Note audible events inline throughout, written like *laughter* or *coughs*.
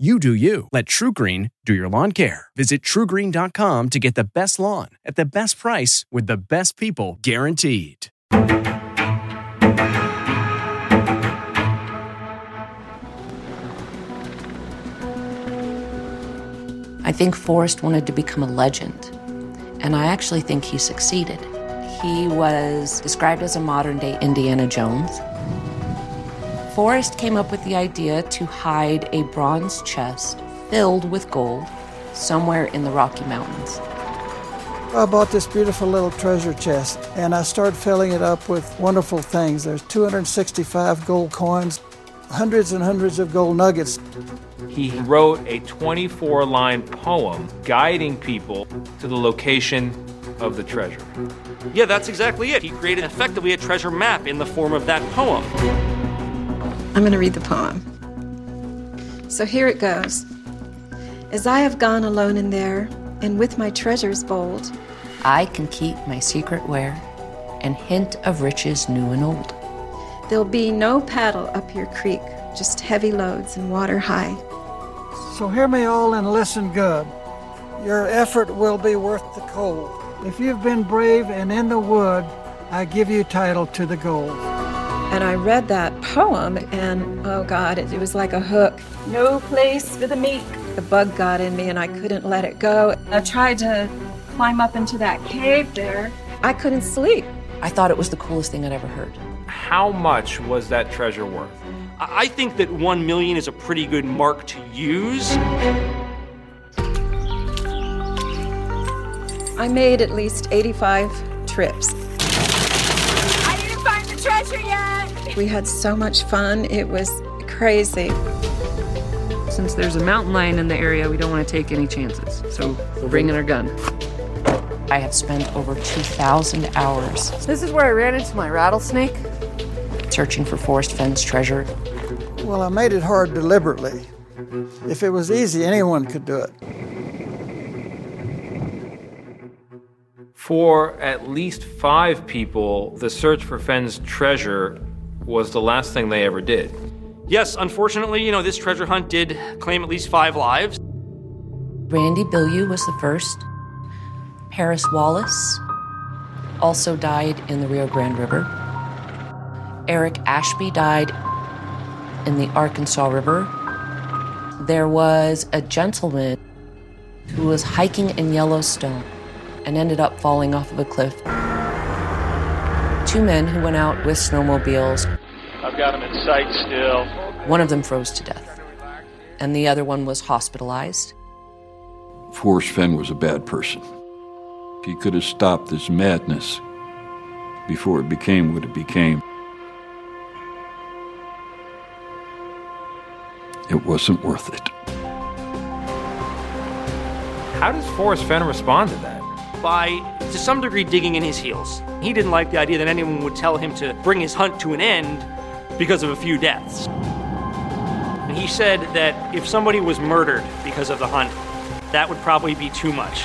You do you. Let TruGreen do your lawn care. Visit trugreen.com to get the best lawn at the best price with the best people guaranteed. I think Forrest wanted to become a legend, and I actually think he succeeded. He was described as a modern day Indiana Jones. Forrest came up with the idea to hide a bronze chest filled with gold somewhere in the Rocky Mountains. I bought this beautiful little treasure chest and I started filling it up with wonderful things. There's 265 gold coins, hundreds and hundreds of gold nuggets. He wrote a 24 line poem guiding people to the location of the treasure. Yeah, that's exactly it. He created effectively a treasure map in the form of that poem. I'm going to read the poem. So here it goes. As I have gone alone in there, and with my treasures bold, I can keep my secret where, and hint of riches new and old. there'll be no paddle up your creek, just heavy loads and water high. So hear me all and listen good. Your effort will be worth the cold. If you've been brave and in the wood, I give you title to the gold. And I read that poem, and oh God, it, it was like a hook. No place for the meek. The bug got in me, and I couldn't let it go. I tried to climb up into that cave there. I couldn't sleep. I thought it was the coolest thing I'd ever heard. How much was that treasure worth? I I think that 1 million is a pretty good mark to use. I made at least 85 trips. I didn't find the treasure yet. We had so much fun. It was crazy. Since there's a mountain lion in the area, we don't want to take any chances. So we're bringing our gun. I have spent over 2,000 hours This is where I ran into my rattlesnake. searching for Forrest Fenn's treasure. Well, I made it hard deliberately. If it was easy, anyone could do it. For at least five people, the search for Fenn's treasure was the last thing they ever did. Yes, unfortunately, you know, this treasure hunt did claim at least five lives. Randy Bilyeu was the first. Paris Wallace also died in the Rio Grande River. Eric Ashby died in the Arkansas River. There was a gentleman who was hiking in Yellowstone and ended up falling off of a cliff. Two men who went out with snowmobiles. I've got them in sight still. One of them froze to death, and the other one was hospitalized. Forrest Fenn was a bad person. He could have stopped this madness before it became what it became. It wasn't worth it. How does Forrest Fenn respond to that? By to some degree digging in his heels. He didn't like the idea that anyone would tell him to bring his hunt to an end because of a few deaths. And he said that if somebody was murdered because of the hunt, that would probably be too much.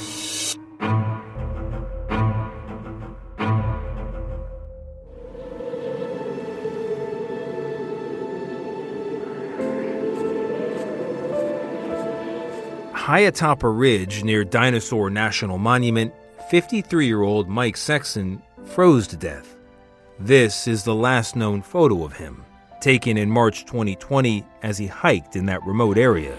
High atop a ridge near Dinosaur National Monument, 53 year old Mike Sexton froze to death. This is the last known photo of him, taken in March 2020 as he hiked in that remote area.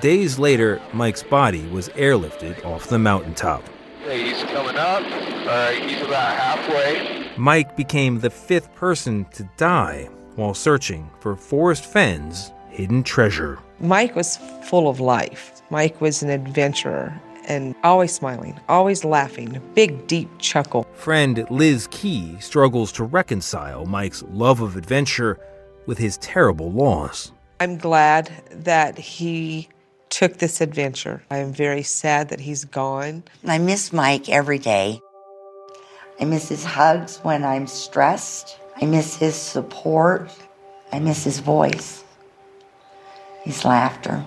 Days later, Mike's body was airlifted off the mountaintop. He's coming up. All right, he's about halfway. Mike became the fifth person to die while searching for Forrest Fenn's hidden treasure. Mike was full of life. Mike was an adventurer and always smiling, always laughing, a big, deep chuckle. Friend Liz Key struggles to reconcile Mike's love of adventure with his terrible loss. I'm glad that he took this adventure. I am very sad that he's gone. I miss Mike every day. I miss his hugs when I'm stressed. I miss his support. I miss his voice, his laughter.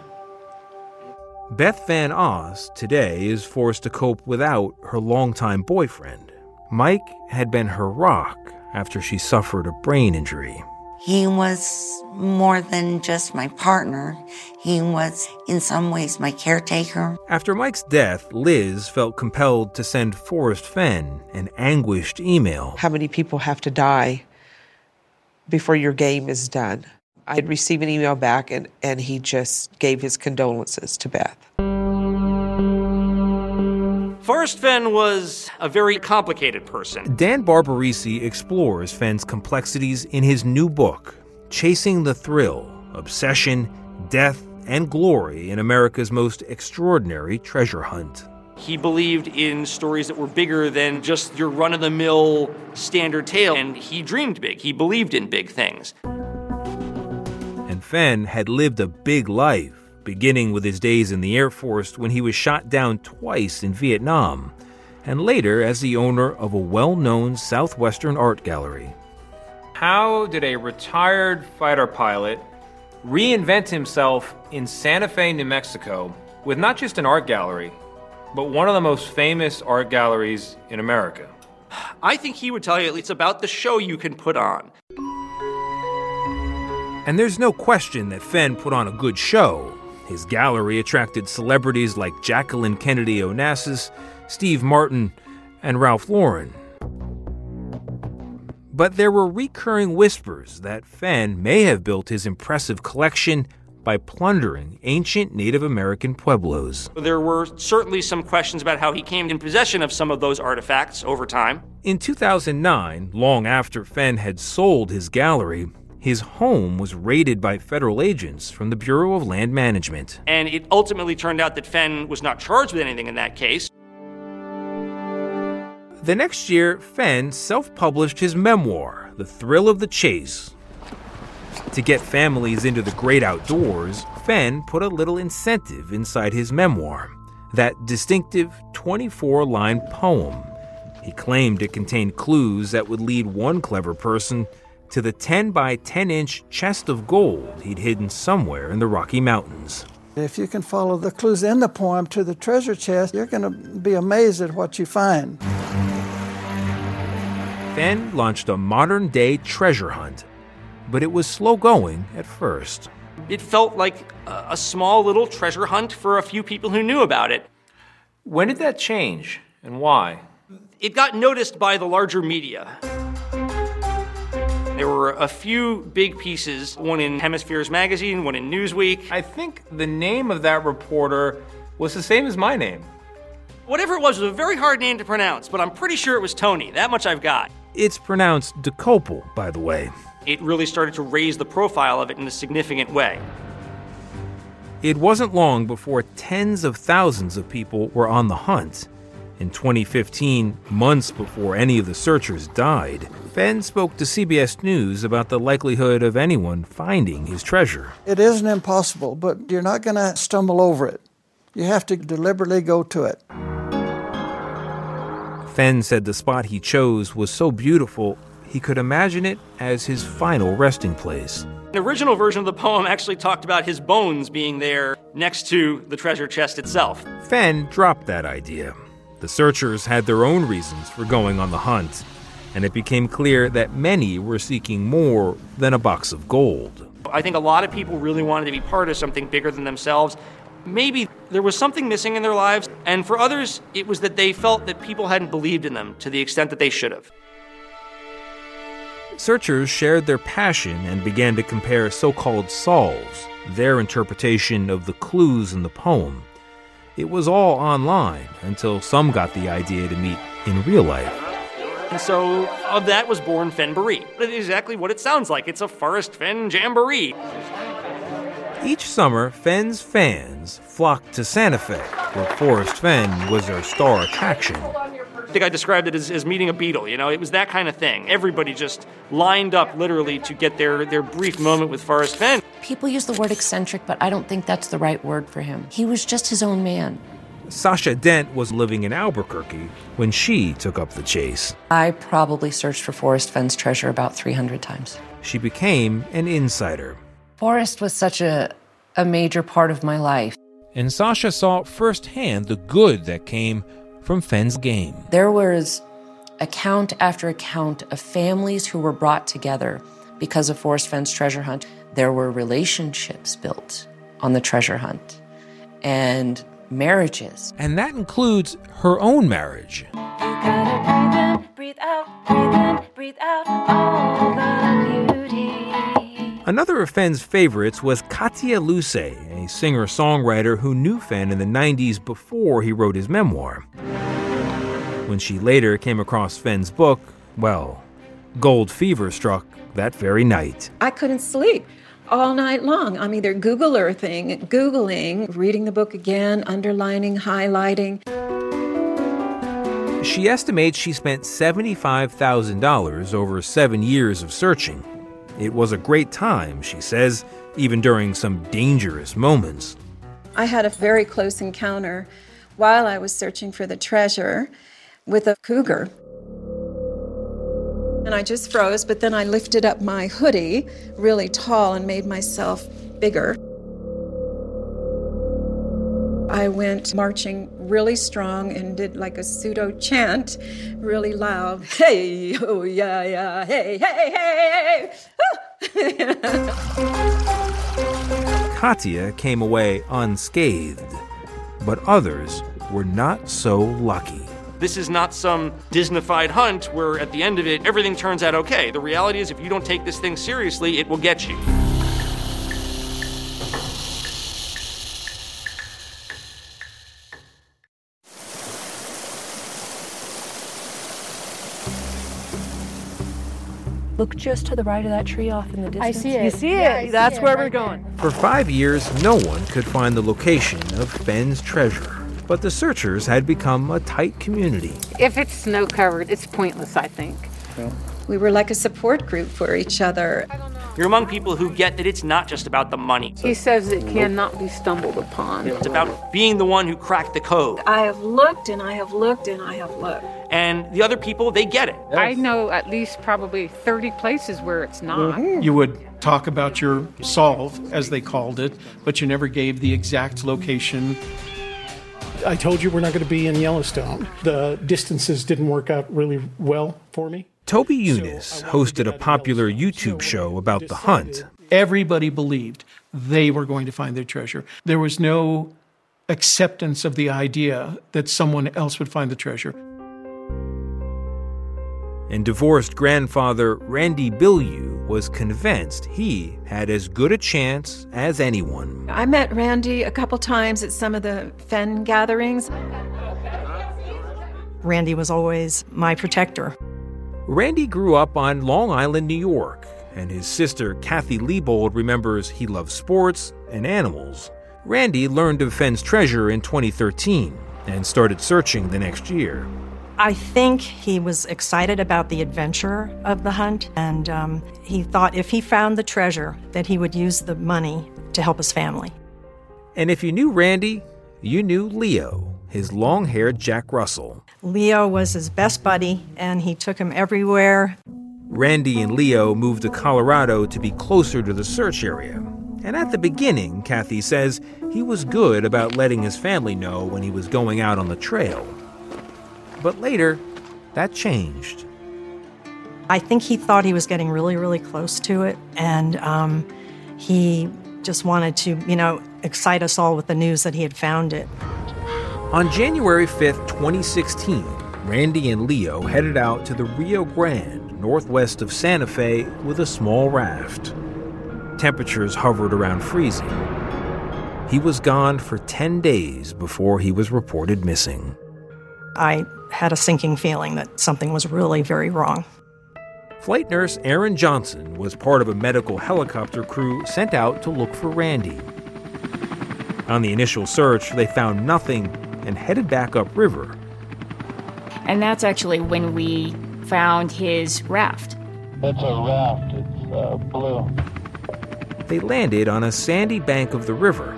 Beth Van Oss today is forced to cope without her longtime boyfriend. Mike had been her rock after she suffered a brain injury. He was more than just my partner. He was, in some ways, my caretaker. After Mike's death, Liz felt compelled to send Forrest Fenn an anguished email. How many people have to die before your game is done? I'd receive an email back, and, and he just gave his condolences to Beth. Forrest Fenn was a very complicated person. Dan Barbarisi explores Fenn's complexities in his new book, Chasing the Thrill Obsession, Death, and Glory in America's Most Extraordinary Treasure Hunt. He believed in stories that were bigger than just your run of the mill standard tale, and he dreamed big. He believed in big things. And Fenn had lived a big life beginning with his days in the Air Force when he was shot down twice in Vietnam, and later as the owner of a well known southwestern art gallery. How did a retired fighter pilot reinvent himself in Santa Fe, New Mexico, with not just an art gallery, but one of the most famous art galleries in America? I think he would tell you it's about the show you can put on. And there's no question that Fenn put on a good show. His gallery attracted celebrities like Jacqueline Kennedy Onassis, Steve Martin, and Ralph Lauren. But there were recurring whispers that Fenn may have built his impressive collection by plundering ancient Native American pueblos. There were certainly some questions about how he came in possession of some of those artifacts over time. In 2009, long after Fenn had sold his gallery, his home was raided by federal agents from the Bureau of Land Management. And it ultimately turned out that Fenn was not charged with anything in that case. The next year, Fenn self published his memoir, The Thrill of the Chase. To get families into the great outdoors, Fenn put a little incentive inside his memoir that distinctive 24 line poem. He claimed it contained clues that would lead one clever person to the 10 by 10 inch chest of gold he'd hidden somewhere in the Rocky Mountains. If you can follow the clues in the poem to the treasure chest, you're going to be amazed at what you find. Fenn launched a modern day treasure hunt, but it was slow going at first. It felt like a small little treasure hunt for a few people who knew about it. When did that change and why? It got noticed by the larger media. There were a few big pieces, one in Hemispheres Magazine, one in Newsweek. I think the name of that reporter was the same as my name. Whatever it was, it was a very hard name to pronounce, but I'm pretty sure it was Tony. That much I've got. It's pronounced Dokoupil, by the way. It really started to raise the profile of it in a significant way. It wasn't long before tens of thousands of people were on the hunt. In 2015, months before any of the searchers died, Fenn spoke to CBS News about the likelihood of anyone finding his treasure. It isn't impossible, but you're not going to stumble over it. You have to deliberately go to it. Fenn said the spot he chose was so beautiful he could imagine it as his final resting place. The original version of the poem actually talked about his bones being there next to the treasure chest itself. Fenn dropped that idea. The searchers had their own reasons for going on the hunt, and it became clear that many were seeking more than a box of gold. I think a lot of people really wanted to be part of something bigger than themselves. Maybe there was something missing in their lives, and for others, it was that they felt that people hadn't believed in them to the extent that they should have. Searchers shared their passion and began to compare so called solves, their interpretation of the clues in the poem. It was all online until some got the idea to meet in real life. And so of that was born. It's exactly what it sounds like. It's a Forrest Fenn jamboree. Each summer, Fenn's fans flocked to Santa Fe, where Forrest Fenn was their star attraction. I think I described it as, as meeting a Beatle. You know, it was that kind of thing. Everybody just lined up literally to get their, their brief moment with Forrest Fenn. People use the word eccentric, but I don't think that's the right word for him. He was just his own man. Sasha Dent was living in Albuquerque when she took up the chase. I probably searched for Forrest Fenn's treasure about 300 times. She became an insider. Forrest was such a, a major part of my life. And Sasha saw firsthand the good that came from Fenn's game. There was account after account of families who were brought together because of Forrest Fenn's treasure hunt. There were relationships built on the treasure hunt and marriages. And that includes her own marriage. Breathe out, breathe in, breathe out all the beauty. Another of Fenn's favorites was Katia Luce, a singer songwriter who knew Fenn in the 90s before he wrote his memoir. When she later came across Fenn's book, well, gold fever struck that very night. I couldn't sleep all night long. I'm either Google Earthing, Googling, reading the book again, underlining, highlighting. She estimates she spent $75,000 over seven years of searching. It was a great time, she says, even during some dangerous moments. I had a very close encounter while I was searching for the treasure with a cougar. And I just froze, but then I lifted up my hoodie really tall and made myself bigger. I went marching really strong and did like a pseudo chant really loud. *laughs* Hey, oh, yeah, yeah, hey, hey, hey, hey. *laughs* Katya came away unscathed, but others were not so lucky. This is not some Disneyfied hunt where at the end of it, everything turns out okay. The reality is, if you don't take this thing seriously, it will get you. Look just to the right of that tree off in the distance. I see it. You see Yeah, it? I That's see it where right we're going. For five years, no one could find the location of Fenn's treasure, but the searchers had become a tight community. If it's snow covered, it's pointless, I think. We were like a support group for each other. You're among people who get that it's not just about the money. He says it cannot be stumbled upon. It's about being the one who cracked the code. I have looked and I have looked and I have looked. And the other people, they get it. I know at least probably 30 places where it's not. Mm-hmm. You would talk about your solve, as they called it, but you never gave the exact location. I told you we're not going to be in Yellowstone. The distances didn't work out really well for me. Toby Younis hosted a popular YouTube show about the hunt. Everybody believed they were going to find their treasure. There was no acceptance of the idea that someone else would find the treasure. And divorced grandfather Randy Bilyeu was convinced he had as good a chance as anyone. I met Randy a couple times at some of the Fenn gatherings. Randy was always my protector. Randy grew up on Long Island, New York, and his sister Kathy Liebold remembers he loved sports and animals. Randy learned of Fenn's treasure in 2013 and started searching the next year. I think he was excited about the adventure of the hunt, and um, he thought if he found the treasure, that he would use the money to help his family. And if you knew Randy, you knew Leo, his long haired Jack Russell. Leo was his best buddy, and he took him everywhere. Randy and Leo moved to Colorado to be closer to the search area. And at the beginning, Kathy says, he was good about letting his family know when he was going out on the trail. But later, that changed. I think he thought he was getting really, really close to it, and um, he just wanted to, you know, excite us all with the news that he had found it. On January 5th, 2016, Randy and Leo headed out to the Rio Grande, northwest of Santa Fe, with a small raft. Temperatures hovered around freezing. He was gone for 10 days before he was reported missing. I had a sinking feeling that something was really very wrong. Flight nurse Erin Johnson was part of a medical helicopter crew sent out to look for Randy. On the initial search, they found nothing and headed back upriver. And that's actually when we found his raft. It's a raft. It's uh, blue. They landed on a sandy bank of the river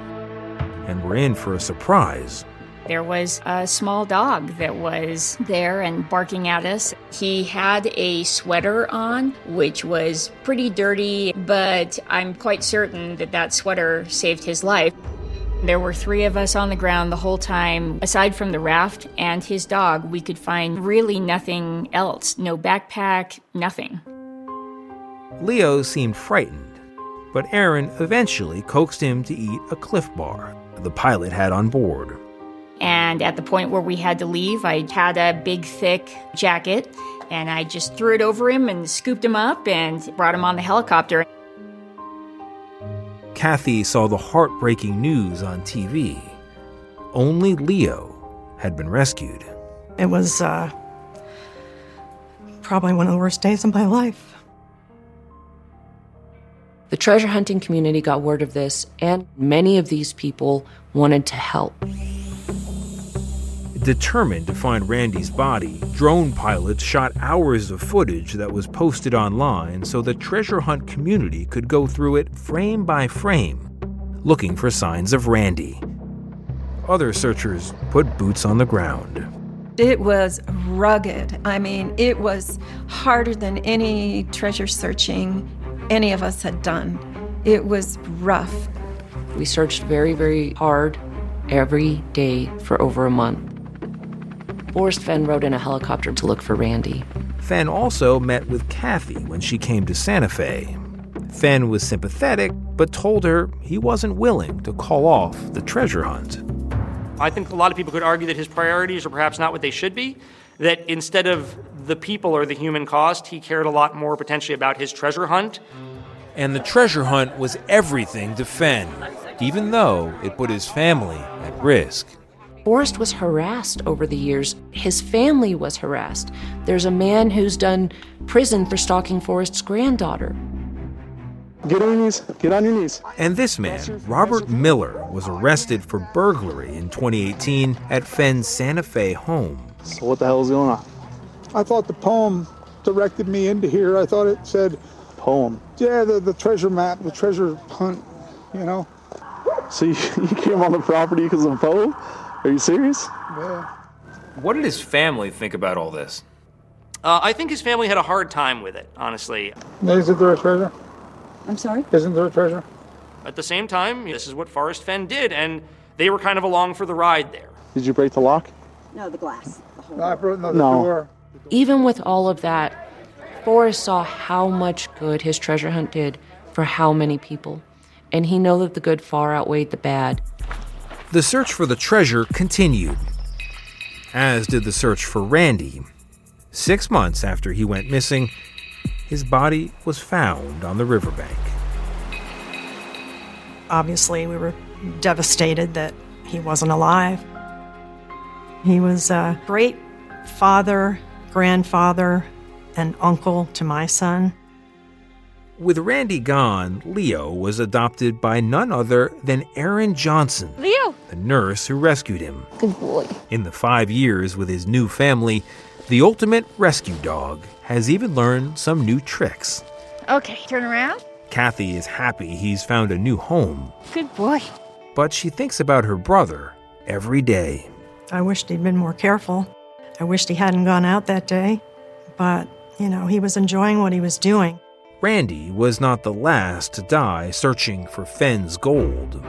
and were in for a surprise. There was a small dog that was there and barking at us. He had a sweater on, which was pretty dirty, but I'm quite certain that that sweater saved his life. There were three of us on the ground the whole time. Aside from the raft and his dog, we could find really nothing else. No backpack, nothing. Leo seemed frightened, but Erin eventually coaxed him to eat a Clif Bar the pilot had on board. And at the point where we had to leave, I had a big, thick jacket, and I just threw it over him and scooped him up and brought him on the helicopter. Kathy saw the heartbreaking news on TV. Only Leo had been rescued. It was uh, probably one of the worst days of my life. The treasure hunting community got word of this, and many of these people wanted to help. Determined to find Randy's body, drone pilots shot hours of footage that was posted online so the treasure hunt community could go through it frame by frame, looking for signs of Randy. other searchers put boots on the ground. It was rugged. I mean, it was harder than any treasure searching any of us had done. It was rough. We searched very, very hard every day for over a month. Forrest Fenn rode in a helicopter to look for Randy. Fenn also met with Kathy when she came to Santa Fe. Fenn was sympathetic, but told her he wasn't willing to call off the treasure hunt. I think a lot of people could argue that his priorities are perhaps not what they should be. That instead of the people or the human cost, he cared a lot more potentially about his treasure hunt. And the treasure hunt was everything to Fenn, even though it put his family at risk. Forrest was harassed over the years. His family was harassed. There's a man who's done prison for stalking Forrest's granddaughter. Get on your knees. Get on your knees. And this man, Robert Miller, was arrested for burglary in 2018 at Fenn's Santa Fe home. So what the hell is going on? I thought the poem directed me into here. I thought it said poem. Yeah, the, the treasure map, the treasure hunt, you know. So you, *laughs* you came on the property because of a poem? Are you serious? Yeah. What did his family think about all this? Uh, I think his family had a hard time with it, honestly. Isn't there a treasure? I'm sorry? Isn't there a treasure? At the same time, this is what Forrest Fenn did, and they were kind of along for the ride there. Did you break the lock? No, the glass. The whole No, I broke no, the No. door. Even with all of that, Forrest saw how much good his treasure hunt did for how many people. And he knew that the good far outweighed the bad. The search for the treasure continued, as did the search for Randy. Six months after he went missing, his body was found on the riverbank. Obviously, we were devastated that he wasn't alive. He was a great father, grandfather, and uncle to my son. With Randy gone, Leo was adopted by none other than Erin Johnson, Leo! The nurse who rescued him. Good boy. In the five years with his new family, the ultimate rescue dog has even learned some new tricks. Okay, turn around. Kathy is happy he's found a new home, Good boy. but she thinks about her brother every day. I wished he'd been more careful. I wished he hadn't gone out that day. But, you know, he was enjoying what he was doing. Randy was not the last to die searching for Fenn's gold.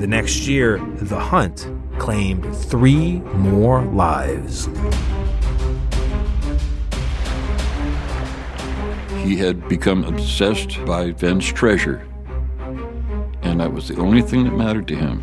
The next year, the hunt claimed three more lives. He had become obsessed by Fenn's treasure, and that was the only thing that mattered to him.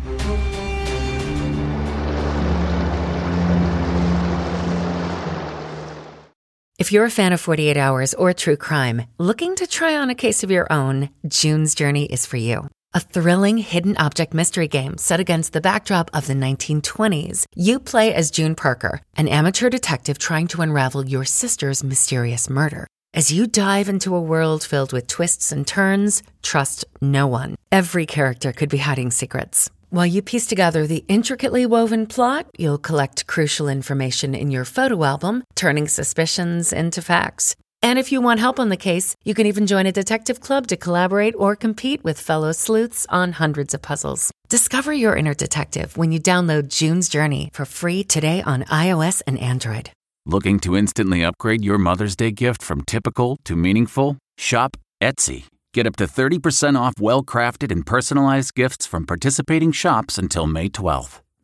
If you're a fan of 48 Hours or true crime, looking to try on a case of your own, June's Journey is for you. A thrilling hidden object mystery game set against the backdrop of the 1920s. You play as June Parker, an amateur detective trying to unravel your sister's mysterious murder. As you dive into a world filled with twists and turns, trust no one. Every character could be hiding secrets. While you piece together the intricately woven plot, you'll collect crucial information in your photo album, turning suspicions into facts. And if you want help on the case, you can even join a detective club to collaborate or compete with fellow sleuths on hundreds of puzzles. Discover your inner detective when you download June's Journey for free today on iOS and Android. Looking to instantly upgrade your Mother's Day gift from typical to meaningful? Shop Etsy. Get up to 30% off well crafted and personalized gifts from participating shops until May 12th.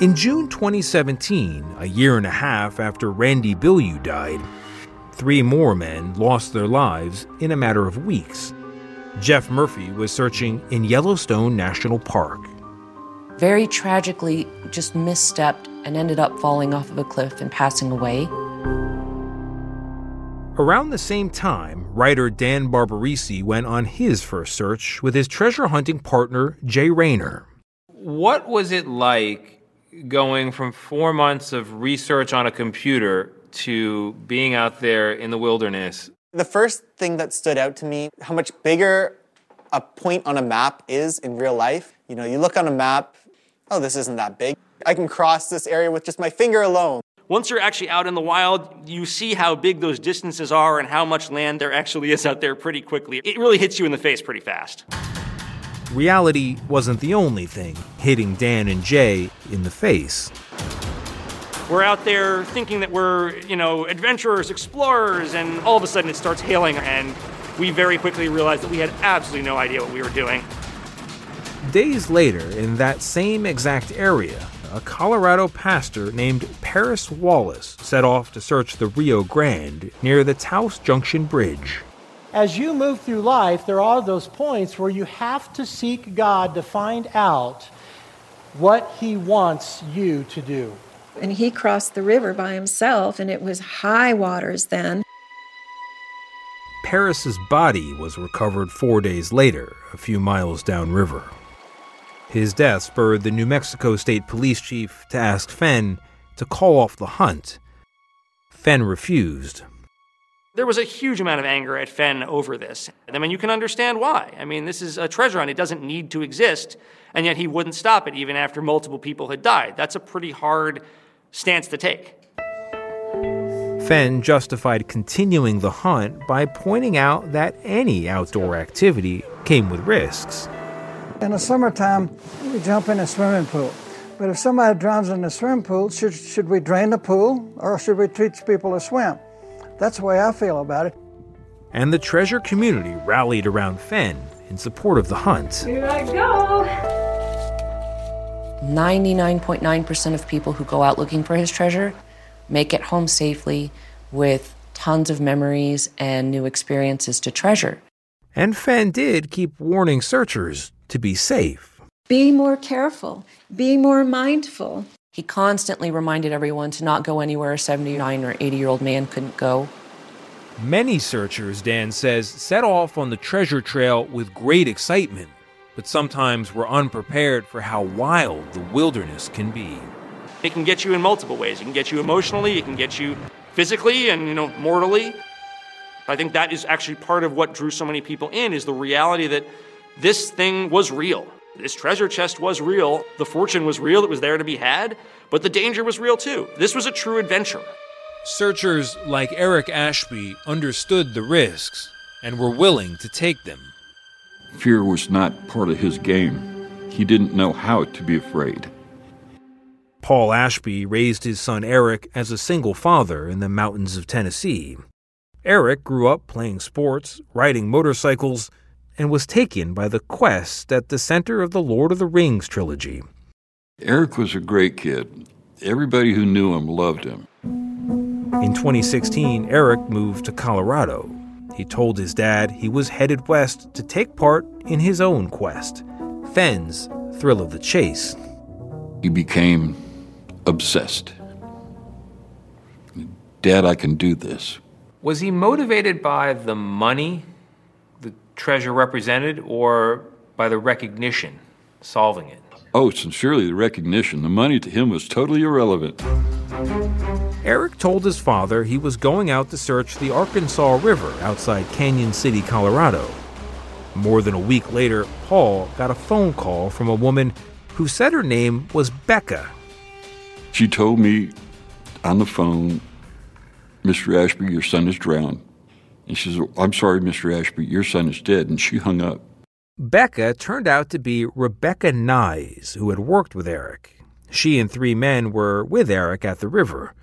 In June 2017, a year and a half after Randy Bilyeu died, three more men lost their lives in a matter of weeks. Jeff Murphy was searching in Yellowstone National Park. Very tragically, just misstepped and ended up falling off of a cliff and passing away. Around the same time, writer Dan Barbarisi went on his first search with his treasure hunting partner, Jay Rayner. What was it like going from four months of research on a computer to being out there in the wilderness? The first thing that stood out to me, how much bigger a point on a map is in real life. You know, you look on a map, oh, this isn't that big. I can cross this area with just my finger alone. Once you're actually out in the wild, you see how big those distances are and how much land there actually is out there pretty quickly. It really hits you in the face pretty fast. Reality wasn't the only thing hitting Dan and Jay in the face. We're out there thinking that we're, you know, adventurers, explorers, and all of a sudden it starts hailing, and we very quickly realized that we had absolutely no idea what we were doing. Days later, in that same exact area, a Colorado pastor named Paris Wallace set off to search the Rio Grande near the Taos Junction Bridge. As you move through life, there are those points where you have to seek God to find out what He wants you to do. And he crossed the river by himself, and it was high waters then. Paris's body was recovered four days later, a few miles downriver. His death spurred the New Mexico State Police Chief to ask Fenn to call off the hunt. Fenn refused. There was a huge amount of anger at Fenn over this. And I mean, you can understand why. I mean, this is a treasure hunt, it doesn't need to exist, and yet he wouldn't stop it even after multiple people had died. That's a pretty hard stance to take. Fenn justified continuing the hunt by pointing out that any outdoor activity came with risks. In the summertime, we jump in a swimming pool. But if somebody drowns in the swimming pool, should, should we drain the pool or should we teach people to swim? That's the way I feel about it. And the treasure community rallied around Fenn in support of the hunt. Here I go. 99.9% of people who go out looking for his treasure make it home safely with tons of memories and new experiences to treasure. And Fenn did keep warning searchers to be safe. Be more careful, be more mindful. He constantly reminded everyone to not go anywhere a 79 or 80 year old man couldn't go. Many searchers, Dan says, set off on the treasure trail with great excitement, but sometimes were unprepared for how wild the wilderness can be. It can get you in multiple ways. It can get you emotionally, it can get you physically and you know mortally. I think that is actually part of what drew so many people in is the reality that this thing was real. This treasure chest was real. The fortune was real. It was there to be had, but the danger was real too. This was a true adventure. Searchers like Eric Ashby understood the risks and were willing to take them. Fear was not part of his game. He didn't know how to be afraid. Paul Ashby raised his son Eric as a single father in the mountains of Tennessee. Eric grew up playing sports, riding motorcycles, and was taken by the quest at the center of the Lord of the Rings trilogy. Eric was a great kid. Everybody who knew him loved him. In 2016, Eric moved to Colorado. He told his dad he was headed west to take part in his own quest Fenn's Thrill of the Chase. He became obsessed. Dad, I can do this. Was he motivated by the money the treasure represented or by the recognition solving it? Oh, sincerely, the recognition. The money to him was totally irrelevant. Eric told his father he was going out to search the Arkansas River outside Cañon City, Colorado. More than a week later, Paul got a phone call from a woman who said her name was Becca. She told me on the phone, Mr. Ashby, your son is drowned. And she says, I'm sorry, Mr. Ashby, your son is dead. And she hung up. Becca turned out to be Rebecca Nyes, who had worked with Eric. She and three men were with Eric at the river,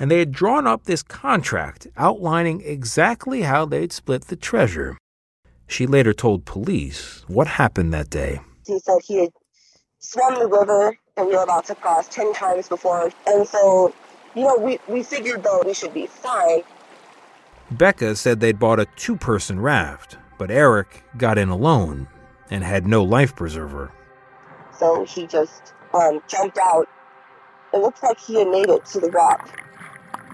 and they had drawn up this contract outlining exactly how they'd split the treasure. She later told police what happened that day. He said he had swum the river and we were about to cross 10 times before. And so, you know, we, we figured though we should be fine. Becca said they'd bought a two person raft, but Eric got in alone and had no life preserver. So he just um, jumped out. It looked like he had made it to the rock,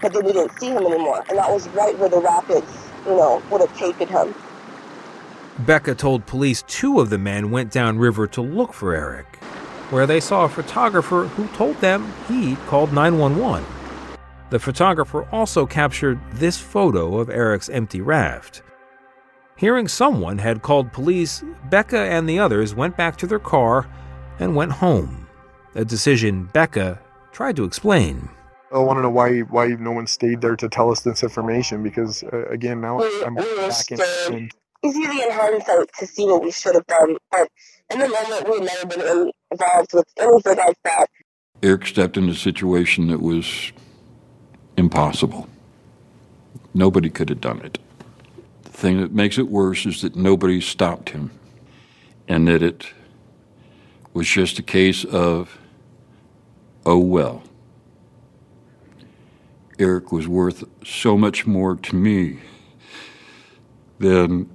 but then we didn't see him anymore. And that was right where the rapids, you know, would have taken him. Becca told police two of the men went downriver to look for Eric. where they saw a photographer who told them he'd called 911. The photographer also captured this photo of Eric's empty raft. Hearing someone had called police, Becca and the others went back to their car and went home, a decision Becca tried to explain. I want to know why why no one stayed there to tell us this information because uh, again now I'm back in. in It's easy in hindsight to see what we should have done, but in the moment we had never been involved with anything like that. Eric stepped in a situation that was impossible. Nobody could have done it. The thing that makes it worse is that nobody stopped him, and that it was just a case of, oh well. Eric was worth so much more to me than,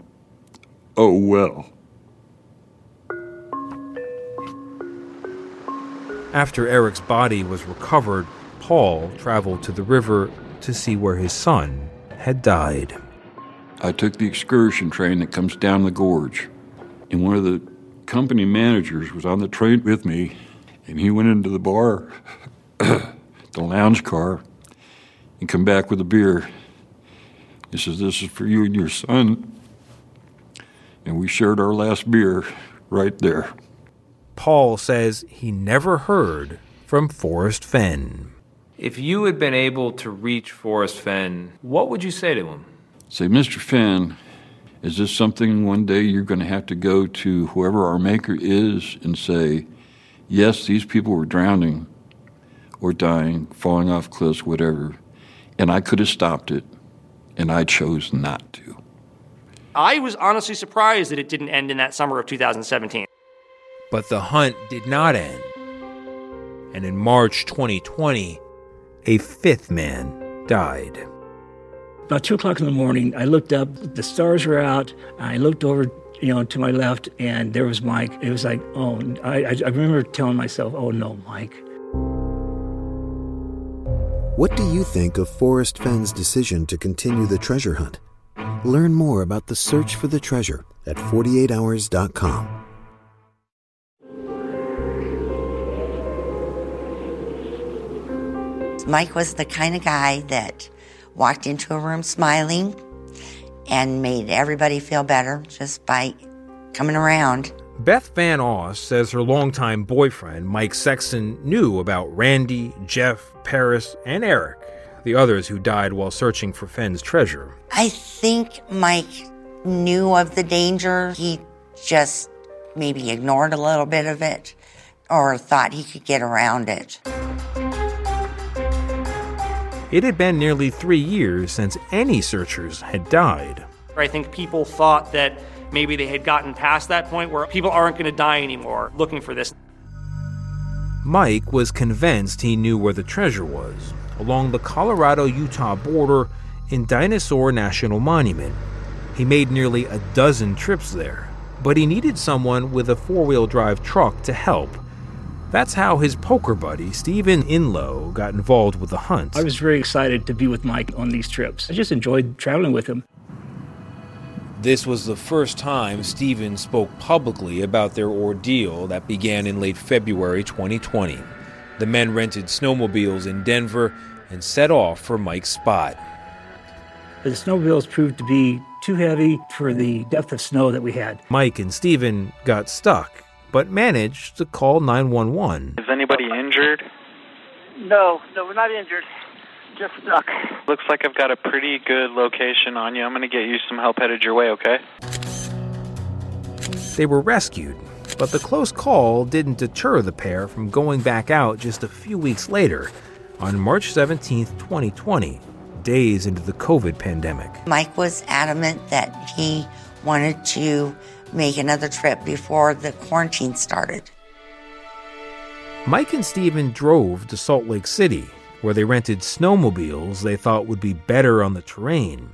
oh well. After Eric's body was recovered, Paul traveled to the river to see where his son had died. I took the excursion train that comes down the gorge, and one of the company managers was on the train with me, and he went into the bar, *coughs* the lounge car, and come back with a beer. He says, This is for you and your son. And we shared our last beer right there. Paul says he never heard from Forrest Fenn. If you had been able to reach Forrest Fenn, what would you say to him? Say, Mr. Fenn, is this something one day you're going to have to go to whoever our maker is and say, yes, these people were drowning or dying, falling off cliffs, whatever, and I could have stopped it, and I chose not to. I was honestly surprised that it didn't end in that summer of 2017. But the hunt did not end. And in March 2020, a fifth man died. About two o'clock in the morning, I looked up. The stars were out. I looked over, you know, to my left, and there was Mike. It was like, oh, I, I remember telling myself, oh no, Mike. What do you think of Forrest Fenn's decision to continue the treasure hunt? Learn more about the search for the treasure at 48hours.com. Mike was the kind of guy that walked into a room smiling and made everybody feel better just by coming around. Beth Van Oss says her longtime boyfriend, Mike Sexton, knew about Randy, Jeff, Paris, and Eric, the others who died while searching for Fenn's treasure. I think Mike knew of the danger. He just maybe ignored a little bit of it or thought he could get around it. It had been nearly three years since any searchers had died. I think people thought that maybe they had gotten past that point where people aren't going to die anymore looking for this. Mike was convinced he knew where the treasure was, along the Colorado Utah border in Dinosaur National Monument. He made nearly a dozen trips there, but he needed someone with a four wheel drive truck to help. That's how his poker buddy, Stephen Inlow, got involved with the hunt. I was very excited to be with Mike on these trips. I just enjoyed traveling with him. This was the first time Stephen spoke publicly about their ordeal that began in late February 2020. The men rented snowmobiles in Denver and set off for Mike's spot. The snowmobiles proved to be too heavy for the depth of snow that we had. Mike and Stephen got stuck, but managed to call 911. Is anybody injured? No, no, we're not injured. Just stuck. Looks like I've got a pretty good location on you. I'm going to get you some help headed your way, okay? They were rescued, but the close call didn't deter the pair from going back out just a few weeks later, on March 17, 2020, days into the COVID pandemic. Mike was adamant that he wanted to make another trip before the quarantine started. Mike and Stephen drove to Salt Lake City, where they rented snowmobiles they thought would be better on the terrain.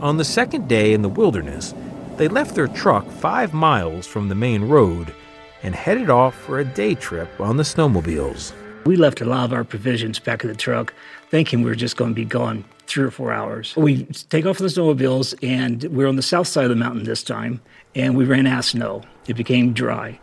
On the second day in the wilderness, they left their truck five miles from the main road and headed off for a day trip on the snowmobiles. We left a lot of our provisions back in the truck, thinking we were just going to be gone three or four hours. We take off the snowmobiles, and we're on the south side of the mountain this time, and we ran out of snow. It became dry.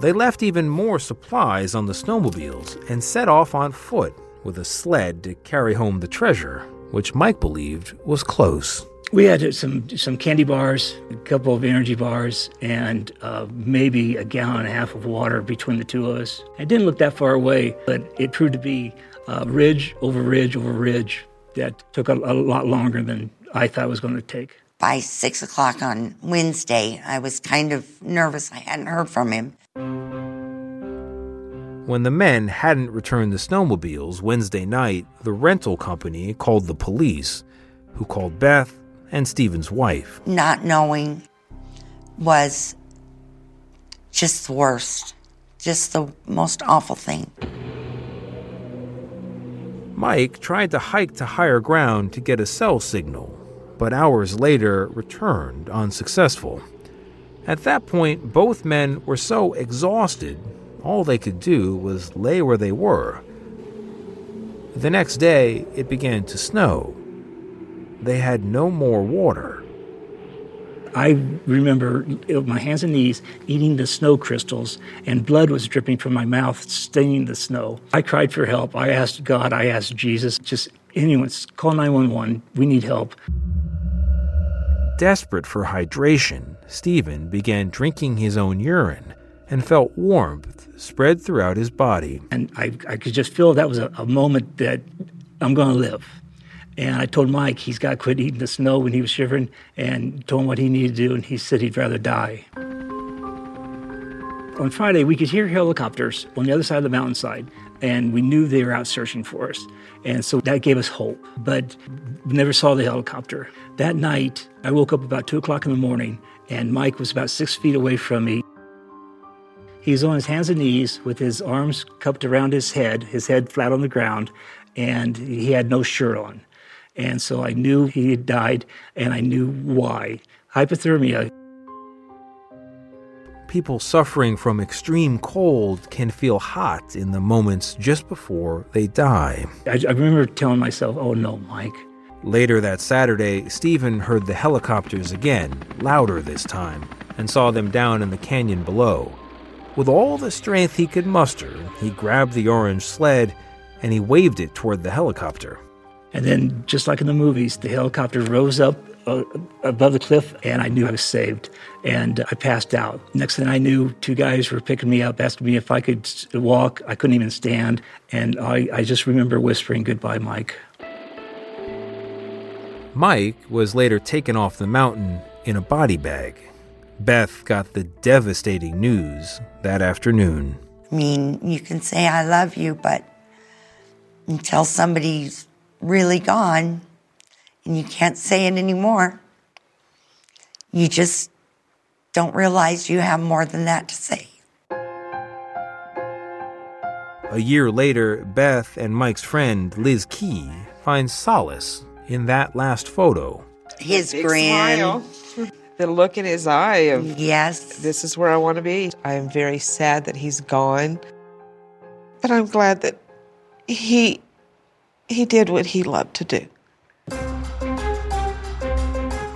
They left even more supplies on the snowmobiles and set off on foot with a sled to carry home the treasure, which Mike believed was close. We had some some candy bars, a couple of energy bars, and uh, maybe a gallon and a half of water between the two of us. It didn't look that far away, but it proved to be uh, ridge over ridge over ridge that took a, a lot longer than I thought it was going to take. By six o'clock on Wednesday, I was kind of nervous. I hadn't heard from him. When the men hadn't returned the snowmobiles Wednesday night, the rental company called the police, who called Beth and Stephen's wife. Not knowing was just the worst, just the most awful thing. Mike tried to hike to higher ground to get a cell signal, but hours later returned unsuccessful. At that point, both men were so exhausted, all they could do was lay where they were. The next day, it began to snow. They had no more water. I remember my hands and knees eating the snow crystals, and blood was dripping from my mouth, staining the snow. I cried for help. I asked God, I asked Jesus, just anyone, call 911. We need help. Desperate for hydration, Stephen began drinking his own urine and felt warmth spread throughout his body. And I, I could just feel that was a, a moment that I'm going to live. And I told Mike he's got to quit eating the snow when he was shivering and told him what he needed to do, and he said he'd rather die. On Friday, we could hear helicopters on the other side of the mountainside, and we knew they were out searching for us. And so that gave us hope, but we never saw the helicopter. That night, I woke up about 2 o'clock in the morning, and Mike was about six feet away from me. He was on his hands and knees with his arms cupped around his head, his head flat on the ground, and he had no shirt on. And so I knew he had died, and I knew why. Hypothermia. People suffering from extreme cold can feel hot in the moments just before they die. I, I remember telling myself, oh no, Mike. Later that Saturday, Stephen heard the helicopters again, louder this time, and saw them down in the canyon below. With all the strength he could muster, he grabbed the orange sled and he waved it toward the helicopter. And then, just like in the movies, the helicopter rose up uh, above the cliff, and I knew I was saved. And I passed out. Next thing I knew, two guys were picking me up, asking me if I could walk. I couldn't even stand. And I, I just remember whispering, Goodbye, Mike. Mike was later taken off the mountain in a body bag. Beth got the devastating news that afternoon. I mean, you can say, I love you, but until somebody's really gone and you can't say it anymore, you just don't realize you have more than that to say. A year later, Beth and Mike's friend Liz Key find solace in that last photo. His Big grin. smile. The look in his eye of yes, this is where I want to be. I am very sad that he's gone, but I'm glad that he he did what he loved to do.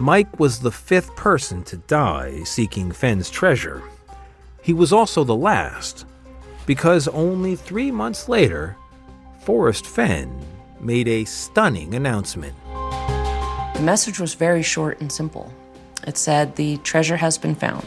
Mike was the fifth person to die seeking Fenn's treasure. He was also the last, because only three months later, Forrest Fenn made a stunning announcement. The message was very short and simple. It said, The treasure has been found.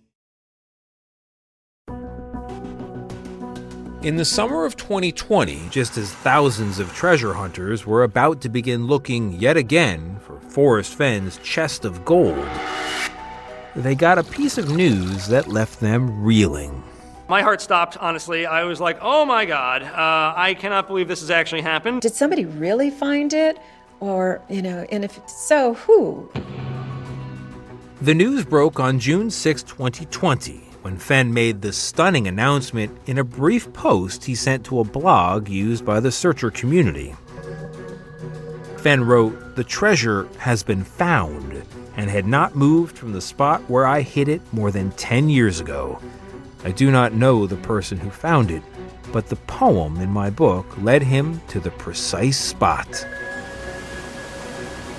In the summer of 2020, just as thousands of treasure hunters were about to begin looking yet again for Forrest Fenn's chest of gold, they got a piece of news that left them reeling. My heart stopped, honestly. I was like, oh my God, uh, I cannot believe this has actually happened. Did somebody really find it? Or, you know, and if so, who? The news broke on June 6, 2020, when Fenn made the stunning announcement in a brief post he sent to a blog used by the searcher community. Fenn wrote, The treasure has been found and had not moved from the spot where I hid it more than 10 years ago. I do not know the person who found it, but the poem in my book led him to the precise spot.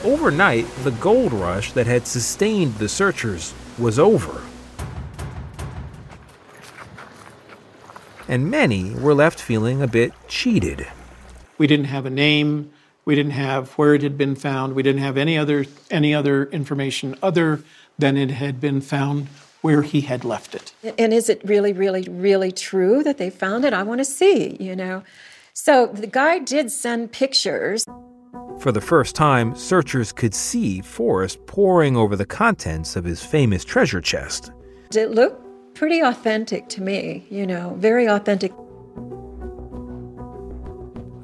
Overnight, the gold rush that had sustained the searchers was over. And many were left feeling a bit cheated. We didn't have a name. We didn't have where it had been found. We didn't have any other any other information other than it had been found where he had left it. And is it really, really, really true that they found it? I want to see, you know. So the guy did send pictures. For the first time, searchers could see Forrest poring over the contents of his famous treasure chest. Did it looked pretty authentic to me, you know, very authentic.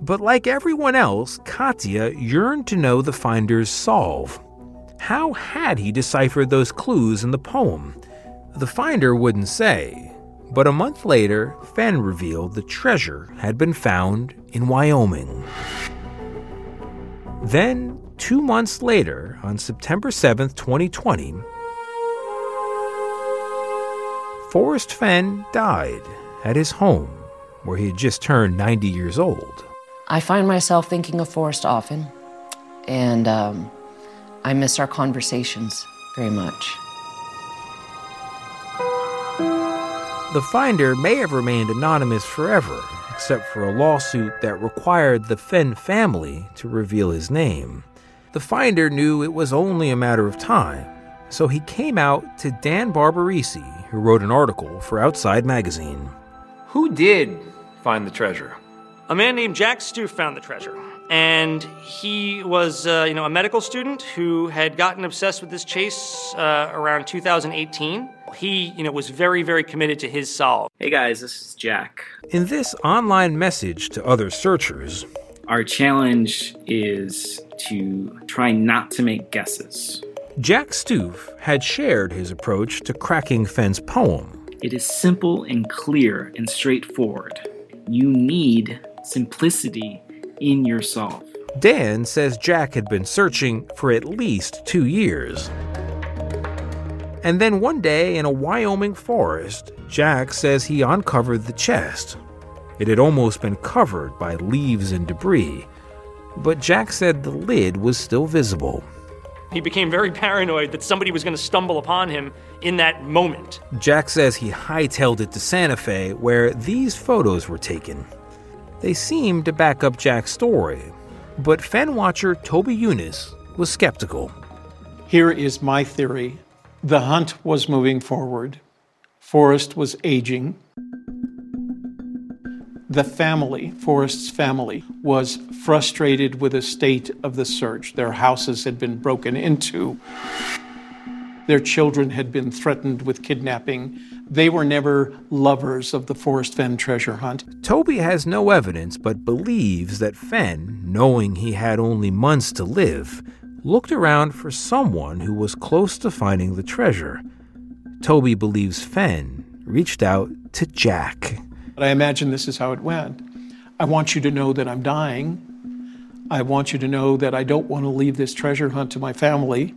But like everyone else, Katya yearned to know the finder's solve. How had he deciphered those clues in the poem? The finder wouldn't say, but a month later, Fenn revealed the treasure had been found in Wyoming. Then, two months later, on September 7th, 2020, Forrest Fenn died at his home, where he had just turned 90 years old. I find myself thinking of Forrest often, and um, I miss our conversations very much. The finder may have remained anonymous forever, except for a lawsuit that required the Fenn family to reveal his name. The finder knew it was only a matter of time, so he came out to Dan Barbarisi, who wrote an article for Outside Magazine. Who did find the treasure? A man named Jack Stuef found the treasure. And he was, uh, you know, a medical student who had gotten obsessed with this chase uh, around 2018. He, you know, was very, very committed to his solve. Hey guys, this is Jack. In this online message to other searchers, Our challenge is to try not to make guesses. Jack Stuef had shared his approach to cracking Fenn's poem. It is simple and clear and straightforward. You need simplicity in your solve. Dan says Jack had been searching for at least two years. And then one day in a Wyoming forest, Jack says he uncovered the chest. It had almost been covered by leaves and debris, but Jack said the lid was still visible. He became very paranoid that somebody was going to stumble upon him in that moment. Jack says he hightailed it to Santa Fe, where these photos were taken. They seem to back up Jack's story, but fan watcher Toby Younis was skeptical. Here is my theory the hunt was moving forward, Forrest was aging. The family, Forrest's family, was frustrated with the state of the search. Their houses had been broken into. Their children had been threatened with kidnapping. They were never lovers of the Forrest Fenn treasure hunt. Toby has no evidence but believes that Fenn, knowing he had only months to live, looked around for someone who was close to finding the treasure. Toby believes Fenn reached out to Jack. But I imagine this is how it went. I want you to know that I'm dying. I want you to know that I don't want to leave this treasure hunt to my family,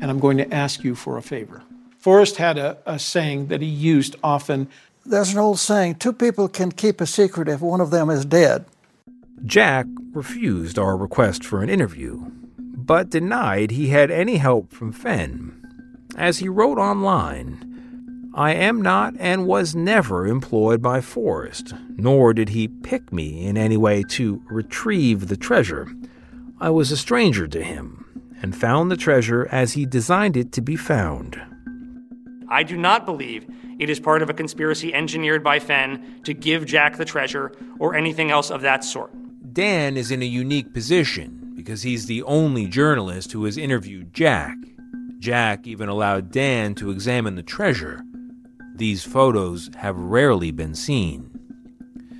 and I'm going to ask you for a favor. Forrest had a, a saying that he used often There's an old saying two people can keep a secret if one of them is dead. Jack refused our request for an interview, but denied he had any help from Fenn. As he wrote online, I am not and was never employed by Forrest, nor did he pick me in any way to retrieve the treasure. I was a stranger to him, and found the treasure as he designed it to be found. I do not believe it is part of a conspiracy engineered by Fenn to give Jack the treasure or anything else of that sort. Dan is in a unique position because he's the only journalist who has interviewed Jack. Jack even allowed Dan to examine the treasure. These photos have rarely been seen.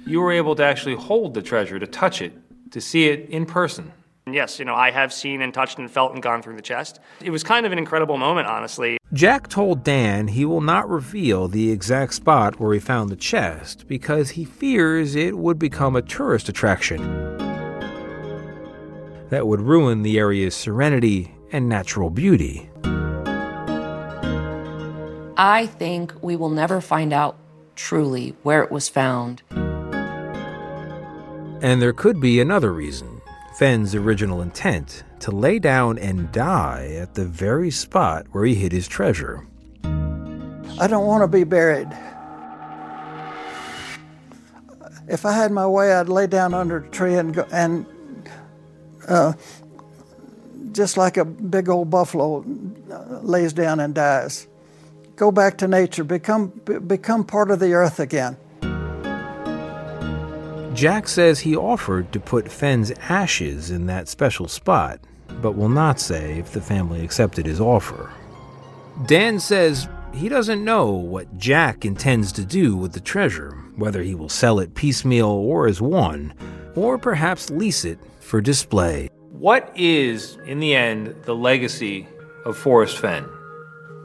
You were able to actually hold the treasure, to touch it, to see it in person. Yes, you know, I have seen and touched and felt and gone through the chest. It was kind of an incredible moment, honestly. Jack told Dan he will not reveal the exact spot where he found the chest because he fears it would become a tourist attraction that would ruin the area's serenity and natural beauty. I think we will never find out truly where it was found. And there could be another reason Fenn's original intent to lay down and die at the very spot where he hid his treasure. I don't want to be buried. If I had my way, I'd lay down under a tree and go, and uh, just like a big old buffalo uh, lays down and dies. Go back to nature, become become part of the earth again. Jack says he offered to put Fenn's ashes in that special spot, but will not say if the family accepted his offer. Dan says he doesn't know what Jack intends to do with the treasure, whether he will sell it piecemeal or as one, or perhaps lease it for display. What is, in the end, the legacy of Forrest Fenn?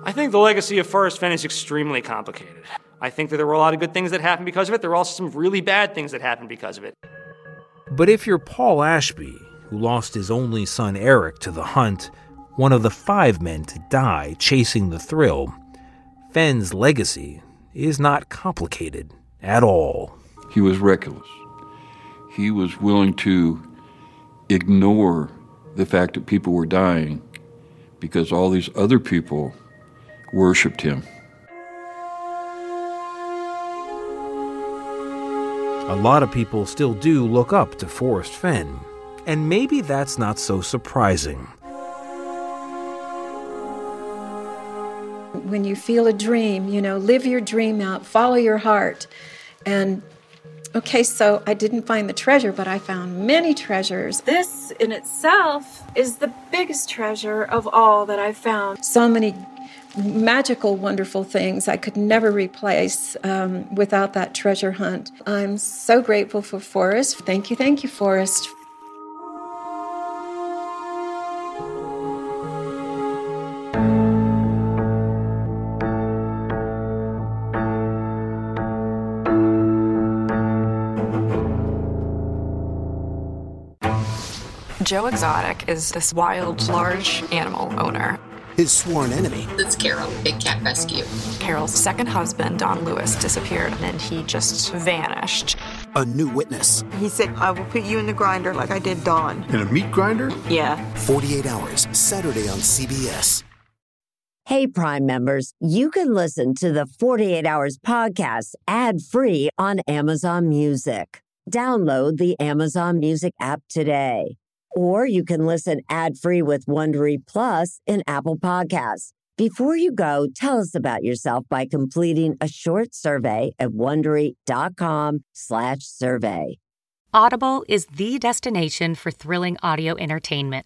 I think the legacy of Forrest Fenn is extremely complicated. I think that there were a lot of good things that happened because of it. There were also some really bad things that happened because of it. But if you're Paul Ashby, who lost his only son Eric to the hunt, one of the five men to die chasing the thrill, Fenn's legacy is not complicated at all. He was reckless. He was willing to ignore the fact that people were dying because all these other people worshiped him. A lot of people still do look up to Forrest Fenn, and maybe that's not so surprising. When you feel a dream, you know, live your dream out, follow your heart. And okay, so I didn't find the treasure, but I found many treasures. This in itself is the biggest treasure of all that I've found. So many magical, wonderful things I could never replace um, without that treasure hunt. I'm so grateful for Forrest. Thank you, thank you, Forrest. Joe Exotic is this wild, large animal owner. His sworn enemy. It's Carol, Big Cat Rescue. Carol's second husband, Don Lewis, disappeared and he just vanished. A new witness. He said, I will put you in the grinder like I did Don. In a meat grinder? Yeah. 48 hours, Saturday on CBS. Hey, Prime members, you can listen to the 48 Hours podcast ad free on Amazon Music. Download the Amazon Music app today. Or you can listen ad-free with Wondery Plus in Apple Podcasts. Before you go, tell us about yourself by completing a short survey at wondery.com/survey. Audible is the destination for thrilling audio entertainment.